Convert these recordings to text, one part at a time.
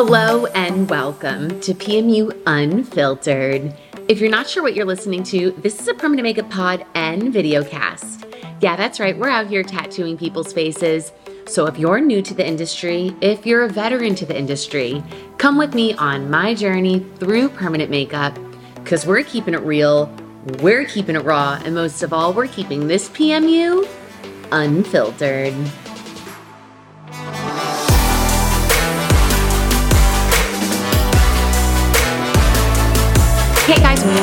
Hello and welcome to PMU Unfiltered. If you're not sure what you're listening to, this is a permanent makeup pod and video cast. Yeah, that's right, we're out here tattooing people's faces. So if you're new to the industry, if you're a veteran to the industry, come with me on my journey through permanent makeup because we're keeping it real, we're keeping it raw, and most of all, we're keeping this PMU unfiltered.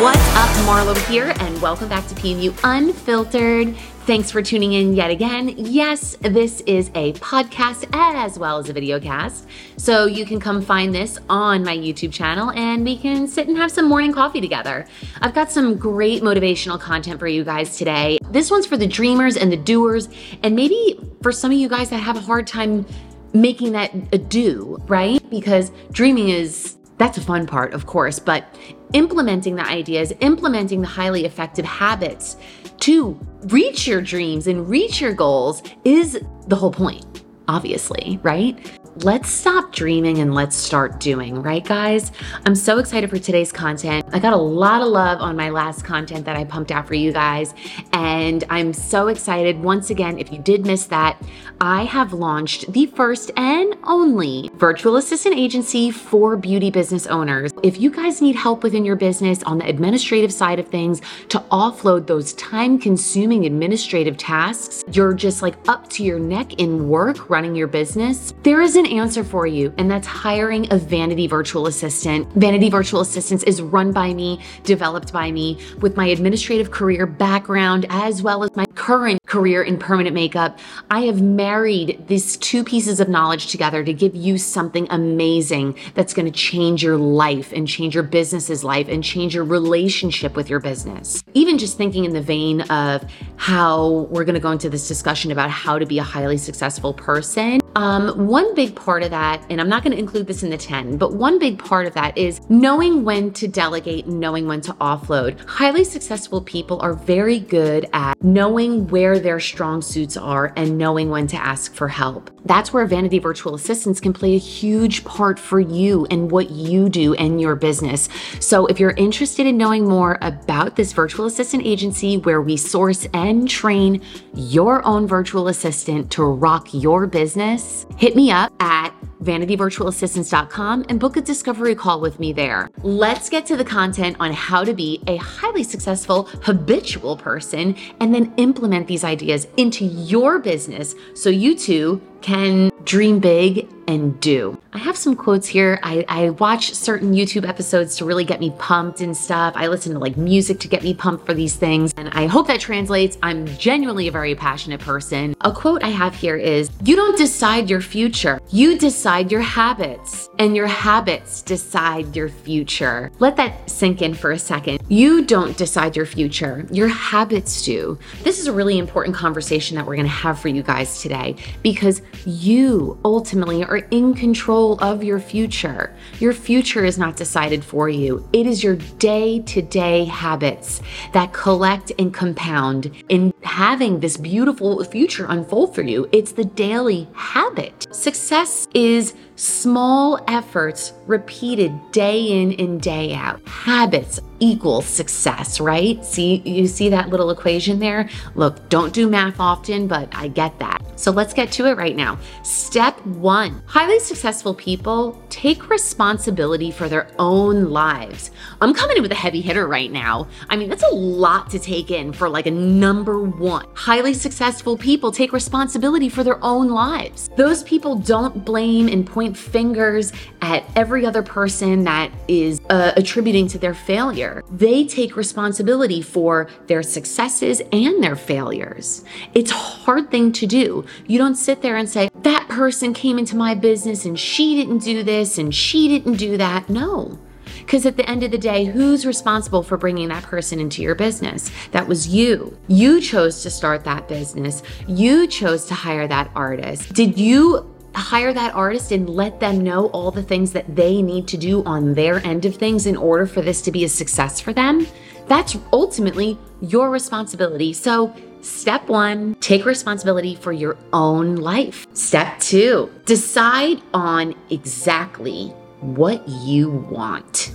What's up? Marlo here, and welcome back to PMU Unfiltered. Thanks for tuning in yet again. Yes, this is a podcast as well as a video cast. So you can come find this on my YouTube channel and we can sit and have some morning coffee together. I've got some great motivational content for you guys today. This one's for the dreamers and the doers, and maybe for some of you guys that have a hard time making that a do, right? Because dreaming is that's a fun part, of course, but implementing the ideas, implementing the highly effective habits to reach your dreams and reach your goals is the whole point, obviously, right? Let's stop dreaming and let's start doing, right, guys? I'm so excited for today's content. I got a lot of love on my last content that I pumped out for you guys, and I'm so excited. Once again, if you did miss that, I have launched the first and only virtual assistant agency for beauty business owners. If you guys need help within your business on the administrative side of things to offload those time consuming administrative tasks, you're just like up to your neck in work running your business, there is an an answer for you, and that's hiring a Vanity Virtual Assistant. Vanity Virtual Assistants is run by me, developed by me, with my administrative career background as well as my current career in permanent makeup. I have married these two pieces of knowledge together to give you something amazing that's going to change your life and change your business's life and change your relationship with your business. Even just thinking in the vein of how we're going to go into this discussion about how to be a highly successful person. Um, one big part of that, and I'm not going to include this in the 10, but one big part of that is knowing when to delegate knowing when to offload. Highly successful people are very good at knowing where their strong suits are and knowing when to ask for help. That's where Vanity Virtual Assistants can play a huge part for you and what you do in your business. So if you're interested in knowing more about this virtual assistant agency where we source and train your own virtual assistant to rock your business, hit me up at vanityvirtualassistants.com and book a discovery call with me there. Let's get to the content on how to be a highly successful habitual person and then implement these ideas into your business so you too can dream big and do. I have some quotes here. I, I, watch certain YouTube episodes to really get me pumped and stuff. I listen to like music to get me pumped for these things. And I hope that translates. I'm genuinely a very passionate person. A quote I have here is You don't decide your future, you decide your habits, and your habits decide your future. Let that sink in for a second. You don't decide your future, your habits do. This is a really important conversation that we're to have for you guys today because you ultimately are in control of your future. Your future is not decided for you, it is your day to day habits that collect and compound in having this beautiful future unfold for you. It's the daily habit. Success is small efforts repeated day in and day out. Habits equals success, right? See, you see that little equation there? Look, don't do math often, but I get that. So let's get to it right now. Step one highly successful people take responsibility for their own lives. I'm coming in with a heavy hitter right now. I mean, that's a lot to take in for like a number one. Highly successful people take responsibility for their own lives. Those people don't blame and point fingers at every other person that is uh, attributing to their failure. They take responsibility for their successes and their failures. It's a hard thing to do. You don't sit there and say, that person came into my business and she didn't do this and she didn't do that. No. Because at the end of the day, who's responsible for bringing that person into your business? That was you. You chose to start that business. You chose to hire that artist. Did you hire that artist and let them know all the things that they need to do on their end of things in order for this to be a success for them? That's ultimately your responsibility. So, step one, take responsibility for your own life. Step two, decide on exactly what you want.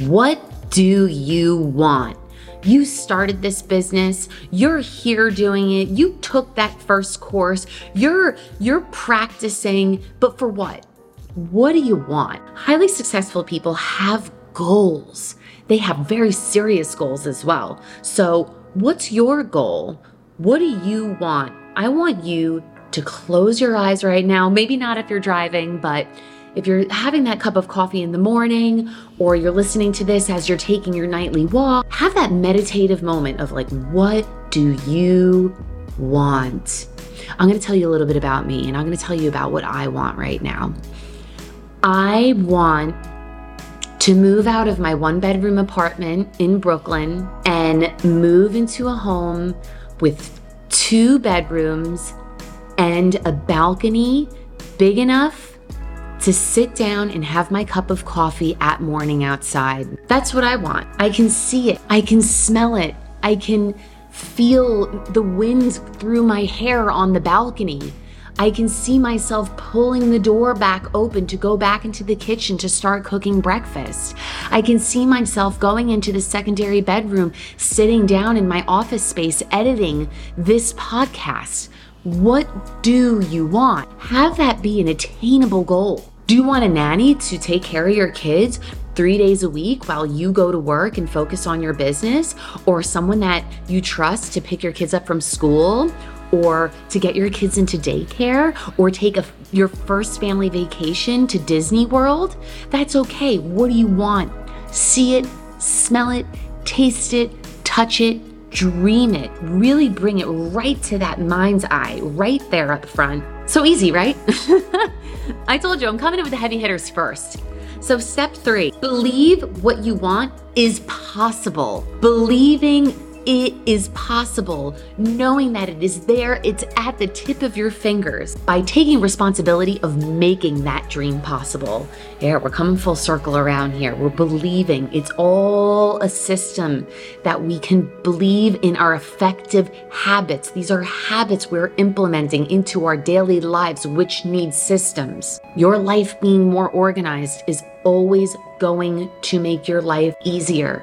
What do you want? You started this business, you're here doing it. You took that first course. You're you're practicing, but for what? What do you want? Highly successful people have goals. They have very serious goals as well. So, what's your goal? What do you want? I want you to close your eyes right now. Maybe not if you're driving, but if you're having that cup of coffee in the morning or you're listening to this as you're taking your nightly walk, have that meditative moment of like, what do you want? I'm going to tell you a little bit about me and I'm going to tell you about what I want right now. I want to move out of my one bedroom apartment in Brooklyn and move into a home with two bedrooms and a balcony big enough to sit down and have my cup of coffee at morning outside. That's what I want. I can see it, I can smell it, I can feel the wind through my hair on the balcony. I can see myself pulling the door back open to go back into the kitchen to start cooking breakfast. I can see myself going into the secondary bedroom, sitting down in my office space, editing this podcast. What do you want? Have that be an attainable goal. Do you want a nanny to take care of your kids three days a week while you go to work and focus on your business? Or someone that you trust to pick your kids up from school? Or to get your kids into daycare? Or take a, your first family vacation to Disney World? That's okay. What do you want? See it, smell it, taste it, touch it, dream it, really bring it right to that mind's eye, right there the front. So easy, right? I told you I'm coming in with the heavy hitters first. So, step three believe what you want is possible. Believing it is possible, knowing that it is there, it's at the tip of your fingers by taking responsibility of making that dream possible. Yeah, we're coming full circle around here. We're believing it's all a system that we can believe in our effective habits. These are habits we're implementing into our daily lives, which need systems. Your life being more organized is always going to make your life easier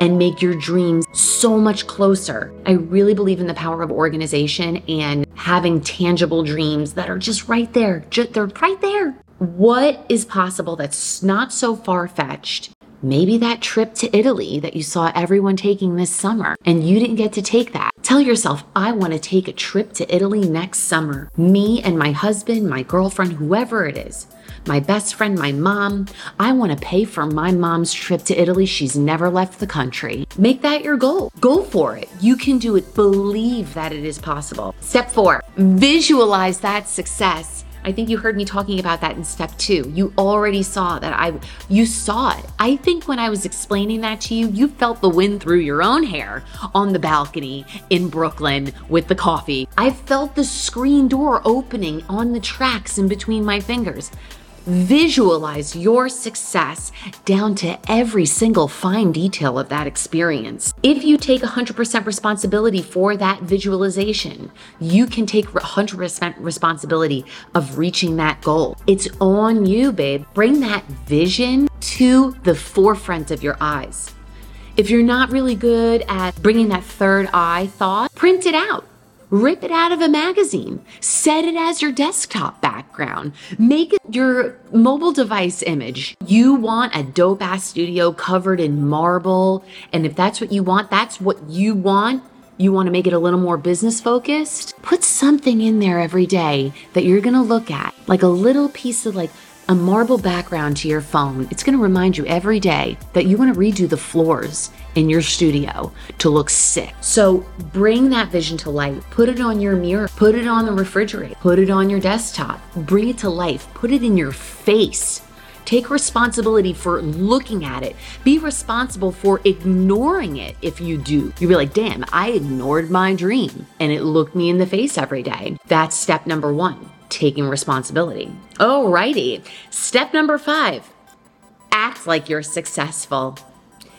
and make your dreams so much closer. I really believe in the power of organization and having tangible dreams that are just right there. Just, they're right there. What is possible that's not so far fetched? Maybe that trip to Italy that you saw everyone taking this summer and you didn't get to take that. Tell yourself, I want to take a trip to Italy next summer. Me and my husband, my girlfriend, whoever it is my best friend, my mom. I want to pay for my mom's trip to Italy. She's never left the country. Make that your goal. Go for it. You can do it. Believe that it is possible. Step four, visualize that success. I think you heard me talking about that in step two. You already saw that I, you saw it. I think when I was explaining that to you, you felt the wind through your own hair on the balcony in Brooklyn with the coffee. I felt the screen door opening on the tracks in between my fingers. Visualize your success down to every single fine detail of that experience. If you take 100% responsibility for that visualization, you can take 100% responsibility of reaching that goal. It's on you, babe. Bring that vision to the forefront of your eyes. If you're not really good at bringing that third eye thought, print it out. Rip it out of a magazine. Set it as your desktop background. Make it your mobile device image. You want a dope ass studio covered in marble. And if that's what you want, that's what you want. You want to make it a little more business focused? Put something in there every day that you're going to look at, like a little piece of like, a marble background to your phone, it's going to remind you every day that you want to redo the floors in your studio to look sick. So bring that vision to life. Put it on your mirror, put it on the refrigerator, put it on your desktop, bring it to life, put it in your face. Take responsibility for looking at it. Be responsible for ignoring it if you do. You'll be like, damn, I ignored my dream and it looked me in the face every day. That's step number one taking responsibility. Alrighty. Step number five act like you're successful.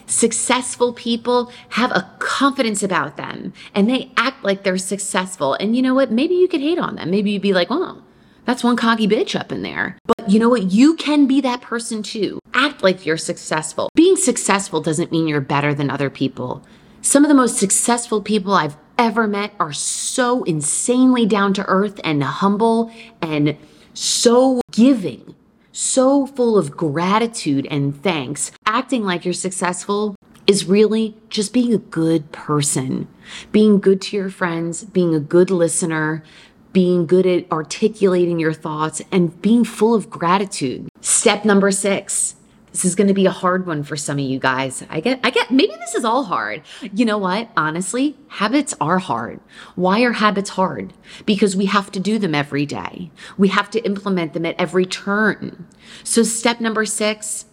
Successful people have a confidence about them and they act like they're successful. And you know what? Maybe you could hate on them. Maybe you'd be like, oh, That's one cocky bitch up in there. But you know what? You can be that person too. Act like you're successful. Being successful doesn't mean you're better than other people. Some of the most successful people I've ever met are so insanely down to earth and humble and so giving, so full of gratitude and thanks. Acting like you're successful is really just being a good person, being good to your friends, being a good listener, being good at articulating your thoughts, and being full of gratitude. Step number six. This is going to be a hard one for some of you guys. I get, I get, maybe this is all hard. You know what? Honestly, habits are hard. Why are habits hard? Because we have to do them every day. We have to implement them at every turn. So, step number six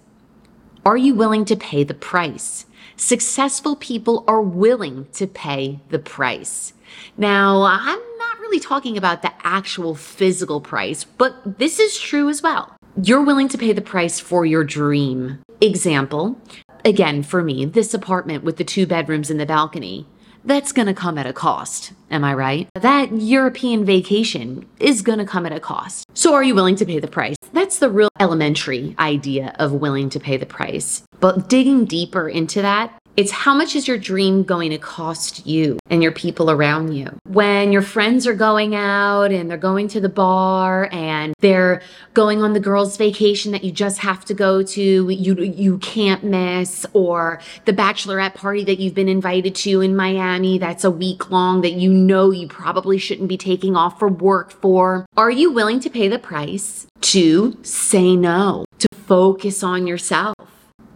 are you willing to pay the price? Successful people are willing to pay the price. Now, I'm not really talking about the actual physical price, but this is true as well. You're willing to pay the price for your dream. Example, again, for me, this apartment with the two bedrooms and the balcony that's to come at a cost. Am I right? That European vacation is to come at a cost. So, are you willing to pay the price? That's the real elementary idea of willing to pay the price. But digging deeper into that, it's how much is your dream going to cost you and your people around you? When your friends are going out and they're going to the bar and they're going on the girls' vacation that you just have to go to, you you can't miss, or the bachelorette party that you've been invited to in Miami that's a week long that you know you probably shouldn't be taking off for work for. Are you willing to pay the price to say no, to focus on yourself?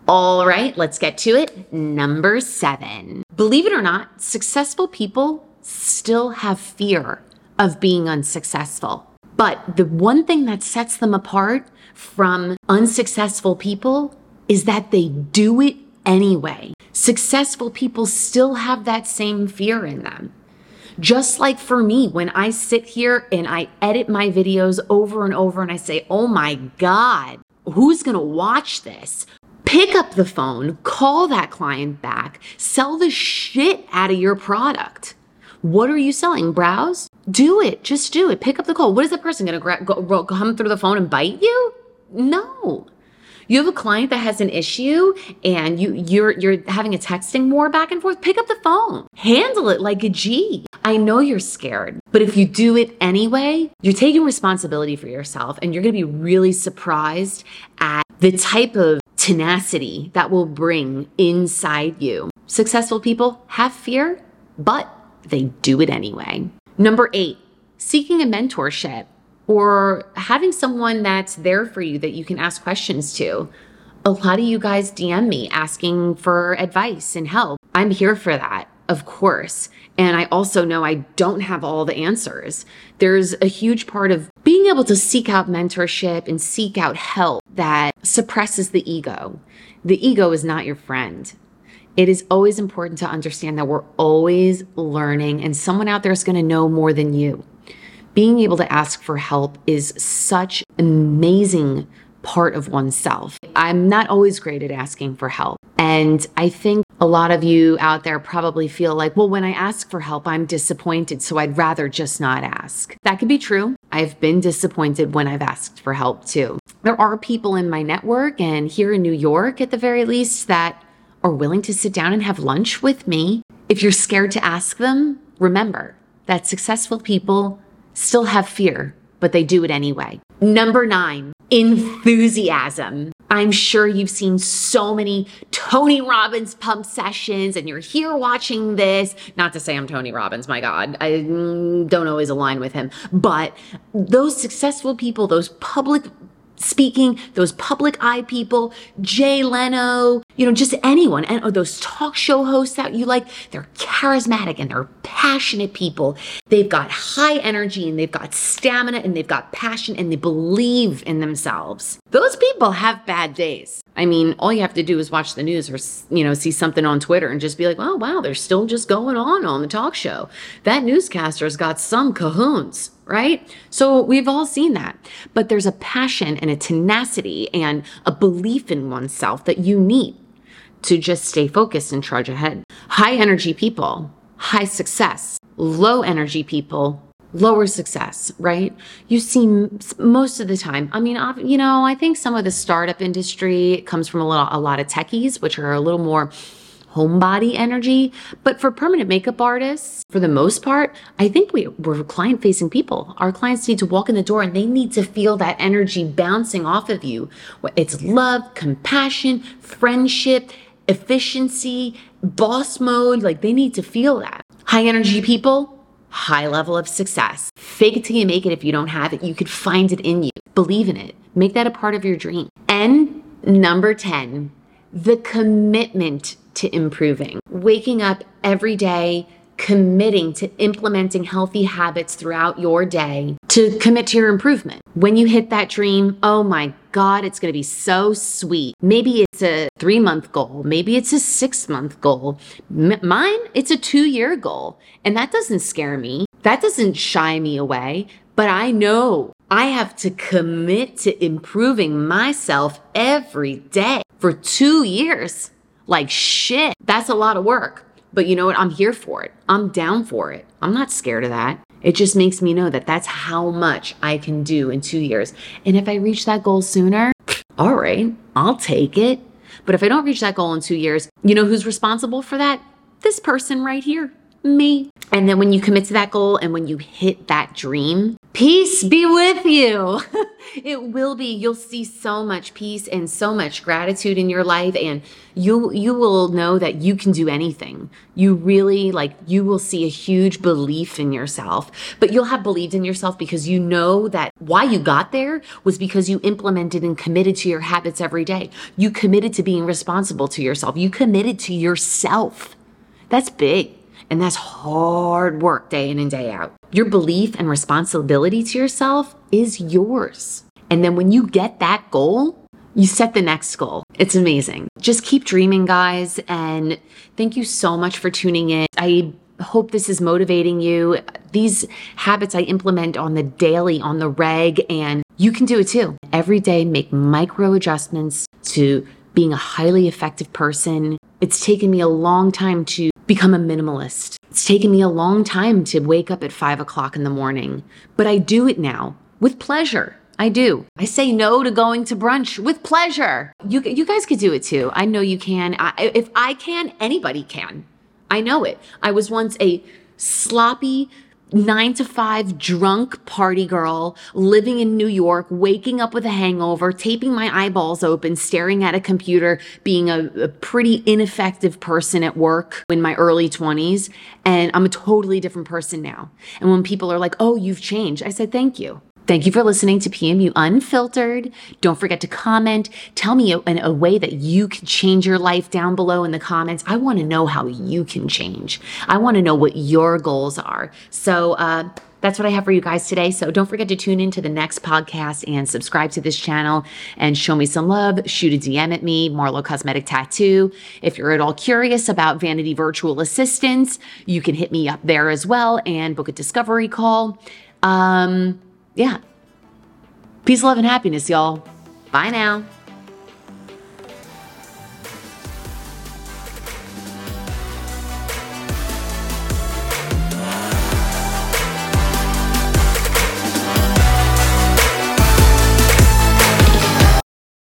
All right, let's get to it. Number seven. Believe it or not, successful people still have fear of being unsuccessful. But the one thing that sets them apart from unsuccessful people is that they do it anyway. Successful people still have that same fear in them. Just like for me, when I sit here and I edit my videos over and over and I say, oh my God, who's gonna watch this? Pick up the phone, call that client back, sell the shit out of your product. What are you selling? Brows? Do it. Just do it. Pick up the call. What is that person going to gra- go, go, come through the phone and bite you? No. You have a client that has an issue and you you're you're having a texting war back and forth. Pick up the phone. Handle it like a G. I know you're scared, but if you do it anyway, you're taking responsibility for yourself and you're going to be really surprised at the type of tenacity that will bring inside you. Successful people have fear, but they do it anyway. Number eight, seeking a mentorship or having someone that's there for you that you can ask questions to. A lot of you guys DM me asking for advice and help. I'm here for that of course. And I also know I don't have all the answers. There's a huge part of being able to seek out mentorship and seek out help that suppresses the ego. The ego is not your friend. It is always important to understand that we're always learning, and someone out there is going to know more than you. Being able to ask for help is such an amazing part of oneself. I'm not always great at asking for help. And I think a lot of you out there probably feel like, well, when I ask for help, I'm disappointed, so I'd rather just not ask. That could be true. I've been disappointed when I've asked for help too. There are people in my network and here in New York at the very least that are willing to sit down and have lunch with me. If you're scared to ask them, remember that successful people still have fear, but they do it anyway. Number nine, enthusiasm. I'm sure you've seen so many Tony Robbins pump sessions and you're here watching this. Not to say I'm Tony Robbins, my God, I mm, don't always align with him, but those successful people, those public speaking, those public eye people, Jay Leno, you know, just anyone, and those talk show hosts that you like, they're charismatic and they're passionate people. They've got high energy and they've got stamina and they've got passion and they believe in themselves. Those people have bad days. I mean, all you have to do is watch the news or, you know, see something on Twitter and just be like, oh, wow, they're still just going on on the talk show. That newscaster's got some cahoons right? So we've all seen that. But there's a passion and a tenacity and a belief in oneself that you need to just stay focused and charge ahead. High energy people, high success. Low energy people, lower success, right? You see most of the time. I mean, you know, I think some of the startup industry comes from a a lot of techies, which are a little more homebody energy. But for permanent makeup artists, for the most part, I think we, we're client facing people. Our clients need to walk in the door and they need to feel that energy bouncing off of you. It's love, compassion, friendship, efficiency, boss mode. Like they need to feel that. High energy people, high level of success. Fake it till you make it. If you don't have it, you could find it in you. Believe in it. Make that a part of your dream. And number 10, the commitment to improving. Waking up every day, committing to implementing healthy habits throughout your day to commit to your improvement. When you hit that dream, oh my God, it's going to be so sweet. Maybe it's a three month goal. Maybe it's a six month goal. M- mine, it's a two year goal. And that doesn't scare me. That doesn't shy me away. But I know I have to commit to improving myself every day for two years. Like shit, that's a lot of work. But you know what? I'm here for it. I'm down for it. I'm not scared of that. It just makes me know that that's how much I can do in two years. And if I reach that goal sooner, all right, I'll take it. But if I don't reach that goal in two years, you know who's responsible for that? This person right here, me. And then when you commit to that goal and when you hit that dream, Peace be with you. it will be. You'll see so much peace and so much gratitude in your life and you you will know that you can do anything. You really like you will see a huge belief in yourself. But you'll have believed in yourself because you know that why you got there was because you implemented and committed to your habits every day. You committed to being responsible to yourself. You committed to yourself. That's big. And that's hard work day in and day out. Your belief and responsibility to yourself is yours. And then when you get that goal, you set the next goal. It's amazing. Just keep dreaming, guys. And thank you so much for tuning in. I hope this is motivating you. These habits I implement on the daily, on the reg, and you can do it too. Every day, make micro adjustments to being a highly effective person. It's taken me a long time to become a minimalist. It's taken me a long time to wake up at five o'clock in the morning, but I do it now with pleasure. I do. I say no to going to brunch with pleasure. You, you guys could do it too. I know you can. I, if I can, anybody can. I know it. I was once a sloppy, nine to five drunk party girl living in New York, waking up with a hangover, taping my eyeballs open, staring at a computer, being a, a, pretty ineffective person at work in my early 20s. And I'm a totally different person now. And when people are like, oh, you've changed, I said, thank you. Thank you for listening to PMU Unfiltered. Don't forget to comment. Tell me a, a, way that you can change your life down below in the comments. I want to know how you can change. I want to know what your goals are. So, uh, that's what I have for you guys today. So don't forget to tune into the next podcast and subscribe to this channel and show me some love. Shoot a DM at me, Marlo Cosmetic Tattoo. If you're at all curious about Vanity Virtual Assistants, you can hit me up there as well and book a discovery call. Um, yeah. Peace, love, and happiness, y'all. Bye now.